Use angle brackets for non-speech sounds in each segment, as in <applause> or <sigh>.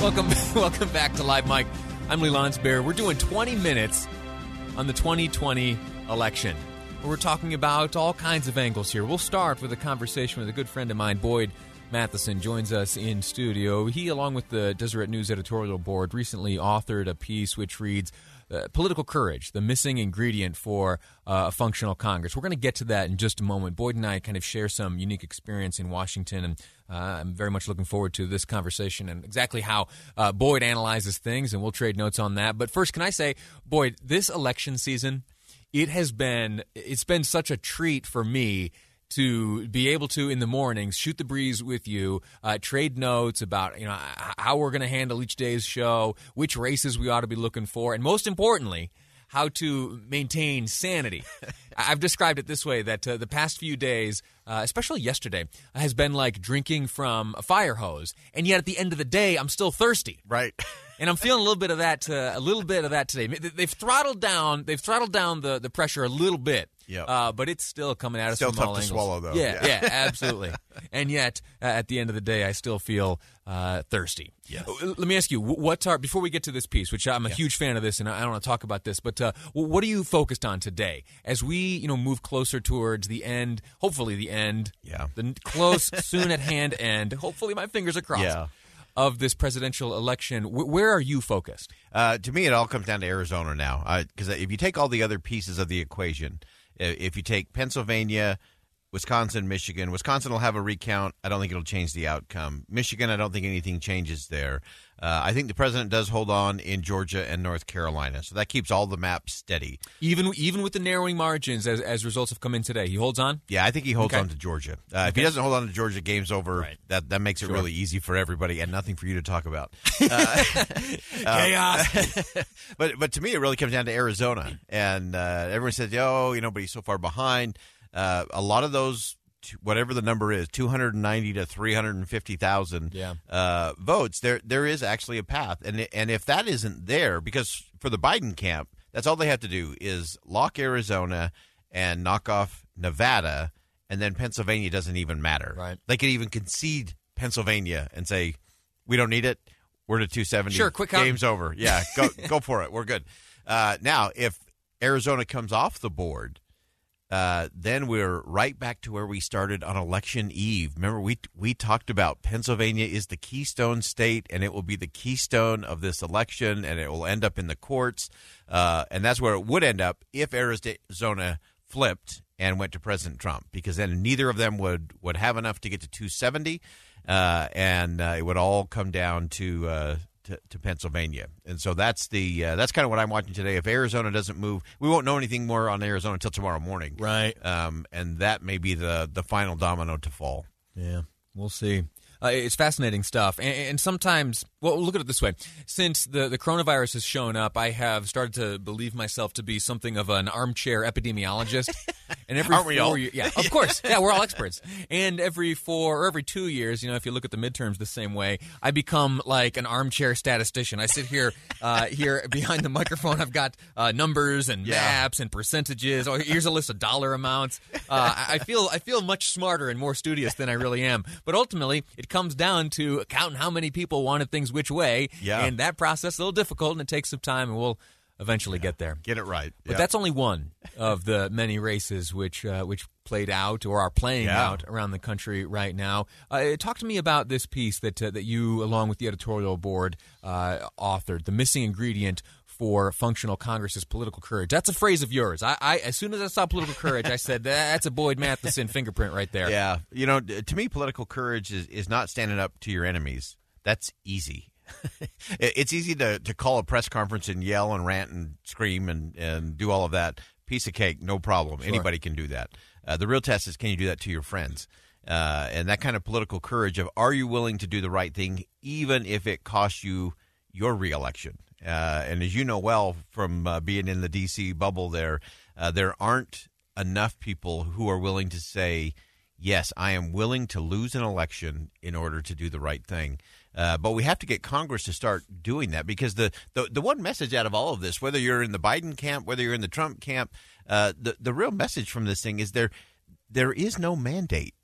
Welcome, <laughs> welcome back to Live Mike. I'm Lee Lonsberry. We're doing 20 minutes on the 2020 election. We're talking about all kinds of angles here. We'll start with a conversation with a good friend of mine, Boyd Matheson, joins us in studio. He, along with the Deseret News editorial board, recently authored a piece which reads uh, Political Courage, the missing ingredient for uh, a functional Congress. We're going to get to that in just a moment. Boyd and I kind of share some unique experience in Washington, and uh, I'm very much looking forward to this conversation and exactly how uh, Boyd analyzes things, and we'll trade notes on that. But first, can I say, Boyd, this election season, it has been it's been such a treat for me to be able to in the mornings shoot the breeze with you, uh, trade notes about you know how we're going to handle each day's show, which races we ought to be looking for, and most importantly, how to maintain sanity. <laughs> I've described it this way that uh, the past few days, uh, especially yesterday, has been like drinking from a fire hose, and yet at the end of the day, I'm still thirsty. Right. <laughs> and I'm feeling a little bit of that. Uh, a little bit of that today. They've throttled down. They've throttled down the, the pressure a little bit. Yeah. Uh, but it's still coming at us Still from tough all to angles. swallow, though. Yeah, Yeah. yeah, <laughs> absolutely. and yet, uh, at the end of the day, I still feel uh, thirsty. Yes. Uh, Let me ask you, wh- what are before we get to this piece, which I'm a huge fan of this, and I don't want to talk about this, but uh, what are you focused on today as we, you know, move closer towards the end? Hopefully, the end. Yeah. The close, <laughs> soon at hand end. Hopefully, my fingers are crossed. Yeah. Of this presidential election, wh- where are you focused? Uh, to me, it all comes down to Arizona now. Because if you take all the other pieces of the equation, Uh, if you take Pennsylvania, Wisconsin, Michigan, Wisconsin will have a recount. I don't think it'll change the outcome. Michigan, I don't think anything changes there. Uh, I think the president does hold on in Georgia and North Carolina, so that keeps all the maps steady. Even even with the narrowing margins as, as results have come in today, he holds on. Yeah, I think he holds Okay. on to Georgia. Uh, If he doesn't hold on to Georgia, game's over. Right. That that makes it Sure. really easy for everybody and nothing for you to talk about. <laughs> <laughs> Chaos. <laughs> but but to me, it really comes down to Arizona, and uh, everyone says, "Oh, you know, but he's so far behind." Uh, a lot of those, whatever the number is, two hundred ninety to three hundred and fifty thousand Yeah. uh, votes. There there is actually a path, and and if that isn't there, because for the Biden camp, that's all they have to do is lock Arizona and knock off Nevada, and then Pennsylvania doesn't even matter. Right. They could even concede Pennsylvania and say, "We don't need it. We're to 270. Sure, quick game's over. Yeah, go <laughs> go for it. We're good." Uh, now, if Arizona comes off the board, uh, then we're right back to where we started on election eve. Remember, we we talked about Pennsylvania is the keystone state, and it will be the keystone of this election, and it will end up in the courts, uh, and that's where it would end up if Arizona flipped and went to President Trump, because then neither of them would would have enough to get to 270, uh, and uh, it would all come down to. To, to Pennsylvania, and so that's the uh, that's kind of what I'm watching today. If Arizona doesn't move, we won't know anything more on Arizona until tomorrow morning Right. um, and that may be the the final domino to fall. Yeah, we'll see. Uh, it's fascinating stuff, and, and sometimes, well, look at it this way: since the the coronavirus has shown up, I have started to believe myself to be something of an armchair epidemiologist. <laughs> And every Aren't we four all? year- yeah, <laughs> of course, yeah, we're all experts. And every four or every two years, you know, if you look at the midterms the same way, I become like an armchair statistician. I sit here, uh, here behind the microphone. I've got uh, numbers and Yeah. maps and percentages. Oh, here's a list of dollar amounts. Uh, I I feel I feel much smarter and more studious than I really am. But ultimately, it comes down to counting how many people wanted things which way. Yeah. And that process is a little difficult and it takes some time, and we'll eventually get there. Get it right. But Yeah. that's only one of the <laughs> many races which uh, which played out or are playing Yeah. out around the country right now. Uh, talk to me about this piece that uh, that you, along with the editorial board, uh, authored. The missing ingredient for functional Congress is political courage. That's a phrase of yours. I, I as soon as I saw political courage, I said that's a Boyd Matheson fingerprint right there. yeah. You know, to me, political courage is is not standing up to your enemies. That's easy. It- <laughs> it's easy to, to call a press conference and yell and rant and scream and, and do all of that. Piece of cake, no problem. Anybody can do that. Uh, the real test is can you do that to your friends? Uh, and that kind of political courage of are you willing to do the right thing even if it costs you your reelection. Uh, and as you know well from uh, being in the D.C. bubble, there uh, there aren't enough people who are willing to say, "Yes, I am willing to lose an election in order to do the right thing." Uh, but we have to get Congress to start doing that because the, the the one message out of all of this, whether you're in the Biden camp, whether you're in the Trump camp, uh, the the real message from this thing is there there is no mandate.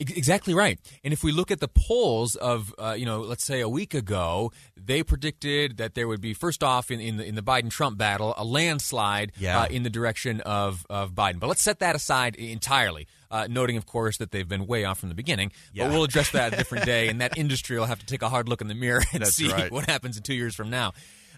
Exactly right. And if we look at the polls of, uh, you know, let's say a week ago, they predicted that there would be, first off, in, in the, in the Biden Trump battle, a landslide Yeah. uh, in the direction of, of Biden. But let's set that aside entirely, uh, noting, of course, that they've been way off from the beginning. Yeah. But we'll address that a <laughs> different day, and that industry will have to take a hard look in the mirror and That's see right. what happens in two years from now.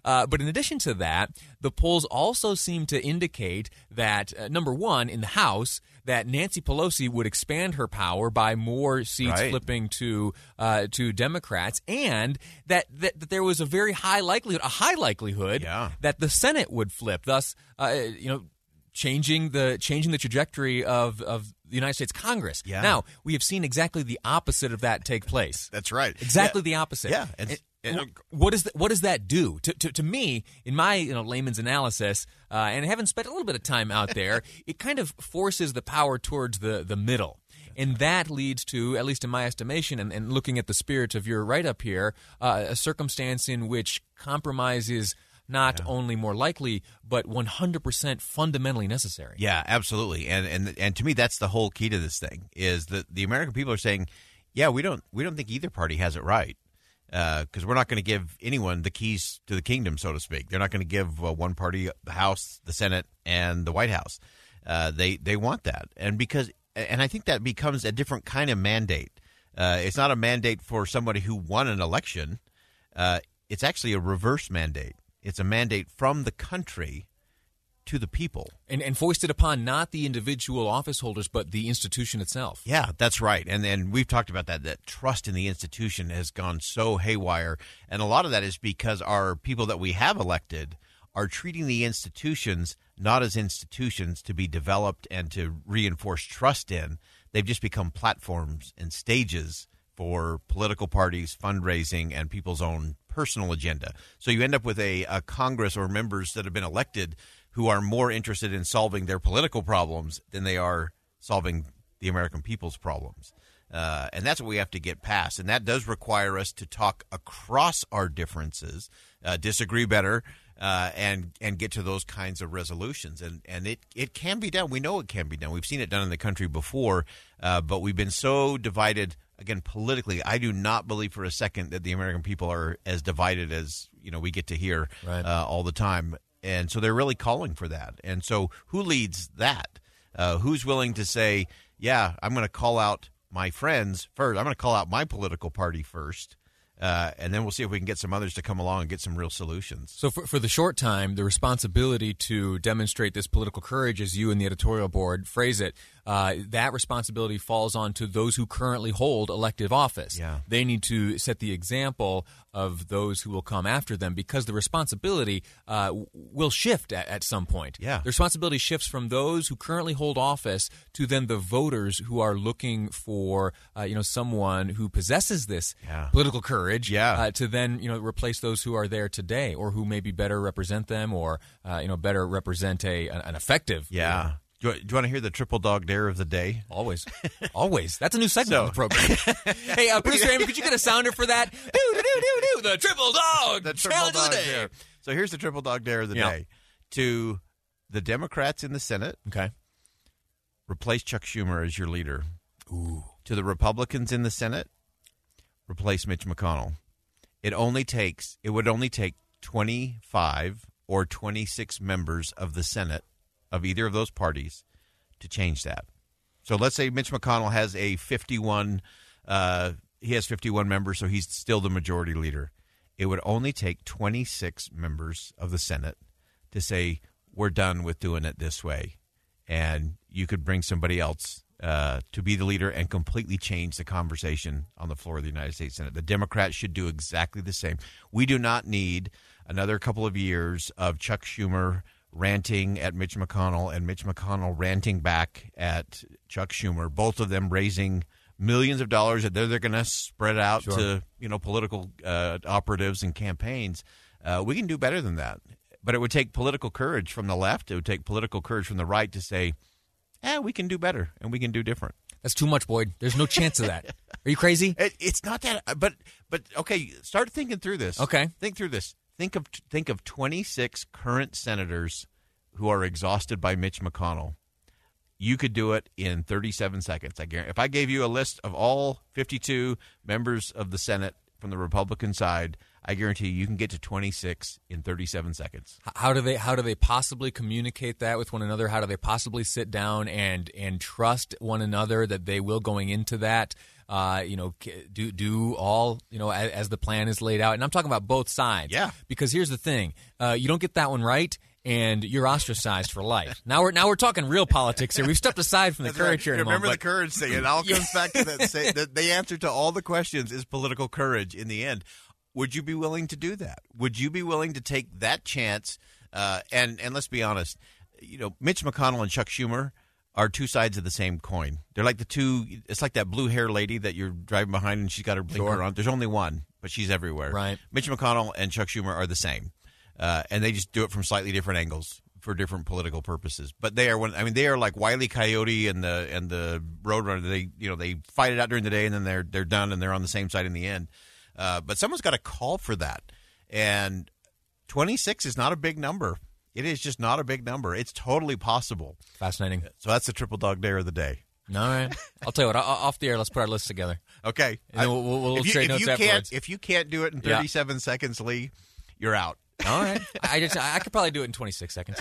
Uh, but in addition to that, the polls also seem to indicate that, uh, number one, in the House, that Nancy Pelosi would expand her power by more seats Right. flipping to uh, to Democrats, and that, that that there was a very high likelihood, a high likelihood, Yeah. that the Senate would flip, thus, uh, you know. Changing the changing the trajectory of, of the United States Congress. Yeah. Now we have seen exactly the opposite of that take place. That's right. Exactly Yeah. the opposite. Yeah, and- And- wh- what is th- what does that do to, to, to me in my you know layman's analysis? Uh, and having spent a little bit of time out there, <laughs> it kind of forces the power towards the the middle. And that leads to, at least in my estimation, and, and looking at the spirit of your write up here, uh, a circumstance in which compromise is not only more likely, but 100% fundamentally necessary. Yeah, absolutely. And and and to me, that's the whole key to this thing is that the American people are saying, yeah, we don't we don't think either party has it right because we're not going to give anyone the keys to the kingdom, so to speak. They're not going to give uh, one party the House, the Senate, and the White House. Uh, they they want that, and because and I think that becomes a different kind of mandate. Uh, it's not a mandate for somebody who won an election. Uh, it's actually a reverse mandate. It's a mandate from the country to the people. And, and foisted upon not the individual office holders, but the institution itself. Yeah, that's right. And and we've talked about that that trust in the institution has gone so haywire and a lot of that is because our people that we have elected are treating the institutions not as institutions to be developed and to reinforce trust in. They've just become platforms and stages for political parties, fundraising, and people's own personal agenda. So you end up with a, a Congress or members that have been elected who are more interested in solving their political problems than they are solving the American people's problems. Uh, and that's what we have to get past. And that does require us to talk across our differences, uh, disagree better, uh, and and get to those kinds of resolutions. And and it, it can be done. We know it can be done. We've seen it done in the country before, uh, but we've been so divided again politically. I do not believe for a second that the American people are as divided as you know we get to hear Right. uh, all the time. And so they're really calling for that. And so who leads that? Uh, who's willing to say, yeah, I'm going to call out my friends first. I'm going to call out my political party first. Uh, and then we'll see if we can get some others to come along and get some real solutions. So, for, for the short time, the responsibility to demonstrate this political courage, as you and the editorial board phrase it, uh, that responsibility falls on to those who currently hold elective office. Yeah. They need to set the example of those who will come after them because the responsibility uh, will shift at, at some point. Yeah. The responsibility shifts from those who currently hold office to then the voters who are looking for, uh, you know, someone who possesses this Yeah. political courage Yeah. uh, to then you know replace those who are there today or who maybe better represent them or uh, you know better represent a an an effective Yeah. Do you want to hear the triple dog dare of the day? always always that's a new segment So- of the program <laughs> hey uh, producer Amy could you get a sounder for that <laughs> do do do do do the triple dog The triple challenge of the day dare. So here's the triple dog dare of the Yeah. day. To the Democrats in the Senate, okay replace Chuck Schumer as your leader. Ooh. To the Republicans in the Senate, replace Mitch McConnell. It only takes it would only take 25 or 26 members of the Senate of either of those parties to change that. So let's say Mitch McConnell has a 51 uh, he has 51 members so he's still the majority leader. It would only take 26 members of the Senate to say we're done with doing it this way and you could bring somebody else uh, to be the leader and completely change the conversation on the floor of the United States Senate. The Democrats should do exactly the same. We do not need another couple of years of Chuck Schumer ranting at Mitch McConnell and Mitch McConnell ranting back at Chuck Schumer, both of them raising millions of dollars that they're, they're going to spread out Sure. to you know political uh, operatives and campaigns. Uh, we can do better than that, but it would take political courage from the left. It would take political courage from the right to say, "Yeah, we can do better and we can do different." That's too much, Boyd. There's no chance of that. <laughs> Are you crazy? It, it's not that, but but okay. Start thinking through this. Okay. think through this. Think of think of twenty six current senators who are exhausted by Mitch McConnell. You could do it in thirty seven seconds. I guarantee. If I gave you a list of all fifty two members of the Senate from the Republican side, I guarantee you, can get to twenty six in thirty seven seconds. How do they how do they possibly communicate that with one another? How do they possibly sit down and and trust one another that they will going into that? Uh, you know, do do all you know as, as the plan is laid out, and I'm talking about both sides. Yeah. Because here's the thing: uh, you don't get that one right, and you're ostracized for life. <laughs> Now we're now we're talking real politics here. We've stepped aside from the courage here. in a Remember moment, the courage thing. It <laughs> all comes back to that. Say, the, the answer to all the questions is political courage. In the end, would you be willing to do that? Would you be willing to take that chance? Uh, and and let's be honest, you know, Mitch McConnell and Chuck Schumer are two sides of the same coin. They're like the two. It's like that blue hair lady that you're driving behind and she's got her blinker Sure. on. There's only one, but she's everywhere. Right. Mitch McConnell and Chuck Schumer are the same, uh, and they just do it from slightly different angles for different political purposes. But they are one. I mean, they are like Wiley Coyote and the and the Roadrunner. They you know they fight it out during the day and then they're they're done and they're on the same side in the end. Uh, but someone's got to call for that, and 26 is not a big number. It is just not a big number. It's totally possible. fascinating. So that's the triple dog dare of the day. All right, I'll tell you what. Off the air, let's put our list together. Okay. And then we'll- we'll- we'll if you, trade if notes you can't afterwards. if you can't do it in Yeah. 37 seconds, Lee, you're out. All right, <laughs> I just I could probably do it in 26 seconds.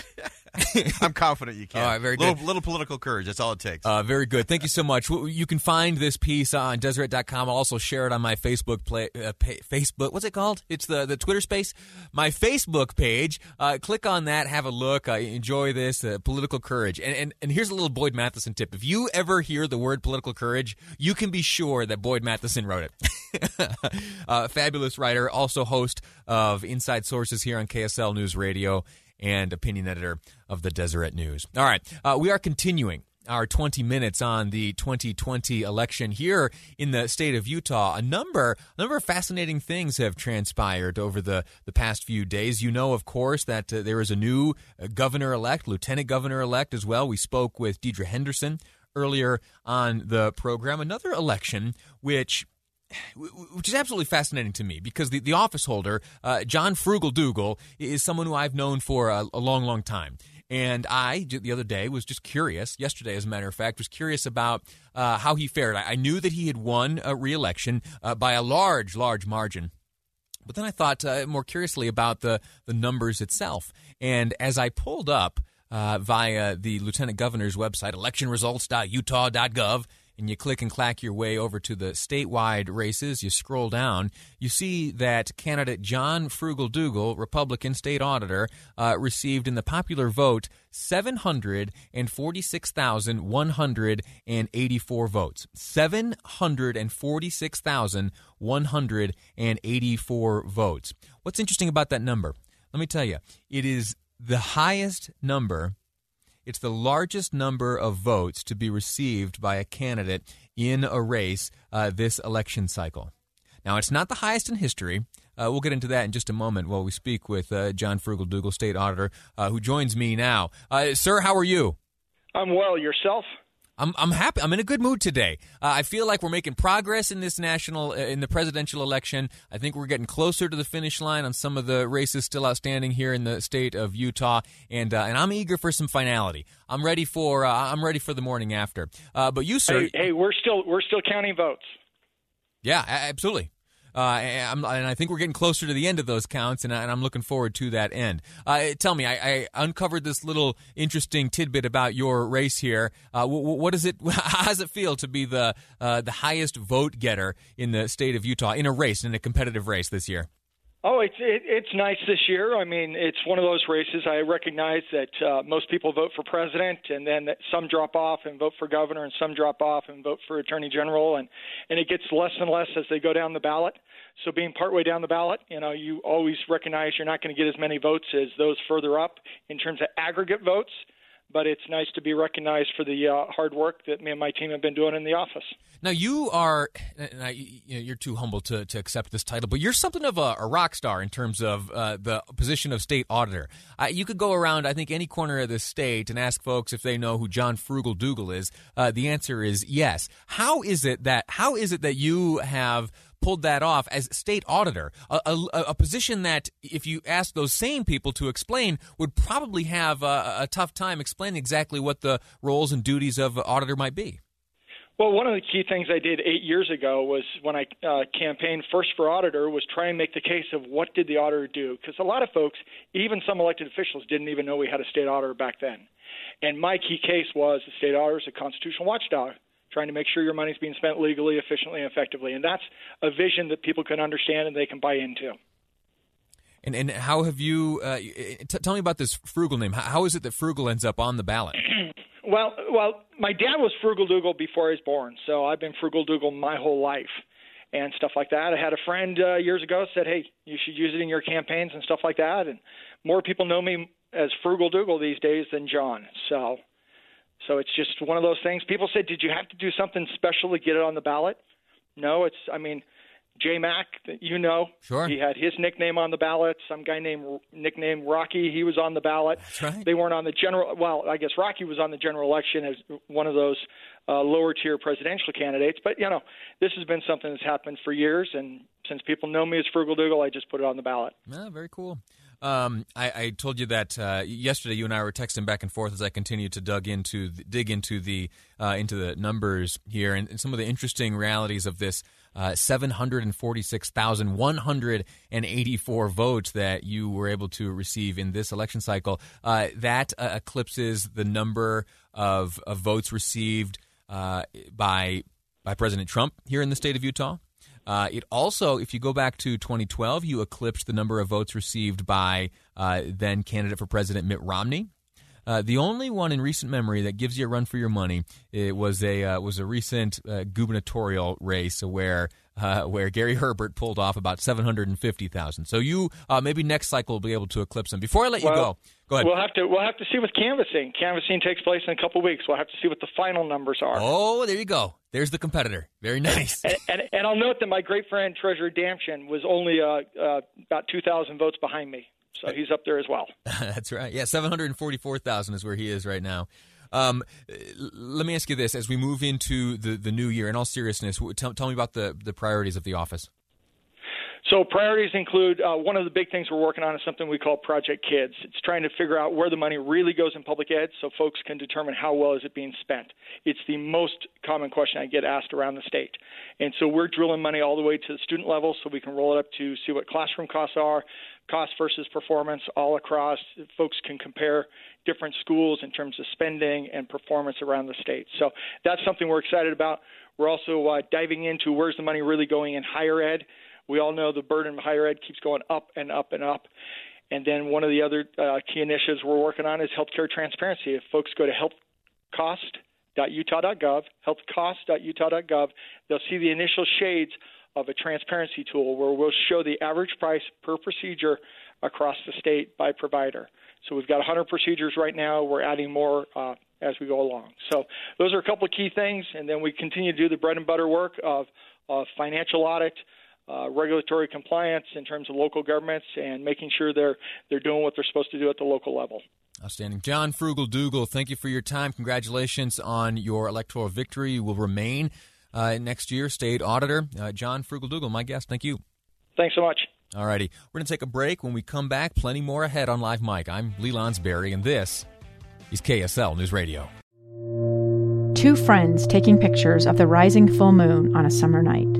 <laughs> I'm confident you can. All right, very little, good. Little political courage. That's all it takes. Uh, very good. Thank you so much. You can find this piece on Deseret.com. I'll also share it on my Facebook play, uh, pa- Facebook. What's it called? It's the, the Twitter space. My Facebook page. Uh, click on that. Have a look. Uh, enjoy this. Uh, political courage. And, and and here's a little Boyd Matheson tip. If you ever hear the word political courage, you can be sure that Boyd Matheson wrote it. <laughs> uh, fabulous writer, also host of Inside Sources here on KSL News Radio and opinion editor of the Deseret News. All right, uh, we are continuing our 20 minutes on the 2020 election here in the state of Utah. A number, a number of fascinating things have transpired over the, the past few days. You know, of course, that uh, there is a new uh, governor elect, lieutenant governor elect as well. We spoke with Deidre Henderson earlier on the program. Another election which <sighs> which is absolutely fascinating to me because the, the office holder, uh, John Frugal Dougall, is someone who I've known for a, a long, long time. And I, the other day, was just curious, yesterday, as a matter of fact, was curious about uh, how he fared. I, I knew that he had won a re election uh, by a large, large margin. But then I thought uh, more curiously about the, the numbers itself. And as I pulled up uh, via the lieutenant governor's website, electionresults.utah.gov, and you click and clack your way over to the statewide races, you scroll down, you see that candidate John Frugal Dougall, Republican state auditor, uh, received in the popular vote 746,184 votes. 746,184 votes. What's interesting about that number? Let me tell you, it is the highest number it's the largest number of votes to be received by a candidate in a race uh, this election cycle. Now, it's not the highest in history. Uh, we'll get into that in just a moment while we speak with uh, John Frugal Dougall, state auditor, uh, who joins me now. Uh, sir, how are you? I'm well. Yourself? I'm, I'm happy. I'm in a good mood today. Uh, I feel like we're making progress in this national, uh, in the presidential election. I think we're getting closer to the finish line on some of the races still outstanding here in the state of Utah, and uh, and I'm eager for some finality. I'm ready for uh, I'm ready for the morning after. Uh, but you, sir, Hey, hey, we're still we're still counting votes. yeah, absolutely. Uh, and, I think we're getting closer to the end of those counts, and, I, I'm looking forward to that end. Uh, tell me, I, I uncovered this little interesting tidbit about your race here. Uh, wh- wh- what is it? <laughs> How does it feel to be the the highest vote getter in the state of Utah in a race, in a competitive race this year? Oh, it's it, it's nice this year. I mean, it's one of those races. I recognize that uh, most people vote for president, and then some drop off and vote for governor, and some drop off and vote for attorney general, and and it gets less and less as they go down the ballot. So, being partway down the ballot, you know, you always recognize you're not going to get as many votes as those further up in terms of aggregate votes. But it's nice to be recognized for the uh, hard work that me and my team have been doing in the office. Now you are, I, you are too humble to, to accept this title, but you're something of a, a rock star in terms of uh, the position of state auditor. Uh, you could go around, I think, any corner of the state and ask folks if they know who John Frugal Dougall is. Uh, the answer is yes. How is it that how is it that you have pulled that off as state auditor, a, a, a, position that, if you ask those same people to explain, would probably have a, a tough time explaining exactly what the roles and duties of auditor might be. Well, one of the key things I did eight years ago was when I uh, campaigned first for auditor was try and make the case of what did the auditor do because a lot of folks, even some elected officials, didn't even know we had a state auditor back then. And my key case was the state auditor is a constitutional watchdog trying to make sure your money's being spent legally, efficiently, and effectively. And that's a vision that people can understand and they can buy into. And and how have you? Uh, t- tell me about this frugal name. How, how is it that frugal ends up on the ballot? <clears throat> well, well, my dad was frugal Dougall before I was born, so I've been frugal Dougall my whole life, and stuff like that. I had a friend uh, years ago said, "Hey, you should use it in your campaigns and stuff like that." And more people know me as frugal Dougall these days than John. So so it's just one of those things. People said, "Did you have to do something special to get it on the ballot?" No, it's. I mean, J Mac, you know, sure. he had his nickname on the ballot. Some guy named nicknamed Rocky, he was on the ballot. That's right. They weren't on the general. Well, I guess Rocky was on the general election as one of those uh, lower tier presidential candidates. But you know, this has been something that's happened for years, and since people know me as Frugal Dougall, I just put it on the ballot. Yeah, very cool. Um, I, I, told you that uh, yesterday. You and I were texting back and forth as I continued to dug into dig into the uh, into the numbers here and, and, some of the interesting realities of this. Uh, 746,184 votes that you were able to receive in this election cycle. Uh, that uh, eclipses the number of, of votes received uh, by by President Trump here in the state of Utah. Uh, it also, if you go back to 2012, you eclipsed the number of votes received by uh, then candidate for president Mitt Romney. Uh, the only one in recent memory that gives you a run for your money it was a uh, was a recent uh, gubernatorial race where uh, where Gary Herbert pulled off about seven hundred and fifty thousand. So you uh, maybe next cycle will be able to eclipse him. Before I let well, you go, go ahead. We'll have to we'll have to see with canvassing. Canvassing takes place in a couple weeks. We'll have to see what the final numbers are. Oh, there you go. There's the competitor. Very nice. and, and, and I'll note that my great friend Treasurer Damschen was only uh, uh, about two thousand votes behind me. So he's up there as well. <laughs> That's right. Yeah, seven hundred forty-four thousand is where he is right now. Um, let me ask you this: as we move into the, the new year, in all seriousness, tell, tell me about the, the priorities of the office. So priorities include uh, one of the big things we're working on is something we call Project Kids. It's trying to figure out where the money really goes in public ed, so folks can determine how well is it being spent. It's the most common question I get asked around the state, and so we're drilling money all the way to the student level, so we can roll it up to see what classroom costs are, cost versus performance all across. Folks can compare different schools in terms of spending and performance around the state. So that's something we're excited about. We're also uh, diving into where's the money really going in higher ed. We all know the burden of higher ed keeps going up and up and up. And then one of the other uh, key initiatives we're working on is healthcare transparency. If folks go to healthcost.utah.gov, healthcost.utah.gov, they'll see the initial shades of a transparency tool where we'll show the average price per procedure across the state by provider. So we've got 100 procedures right now. We're adding more uh, as we go along. So those are a couple of key things, and then we continue to do the bread and butter work of, of financial audit, uh, regulatory compliance in terms of local governments, and making sure they're they're doing what they're supposed to do at the local level. Outstanding. John Frugal Dougall, thank you for your time. Congratulations on your electoral victory. You will remain uh, next year state auditor. Uh, John Frugal Dougall, my guest. Thank you. Thanks so much. All righty. We're going to take a break. When we come back, plenty more ahead on Live Mike. I'm Lee Lonsberry, and this is KSL News Radio. Two friends taking pictures of the rising full moon on a summer night.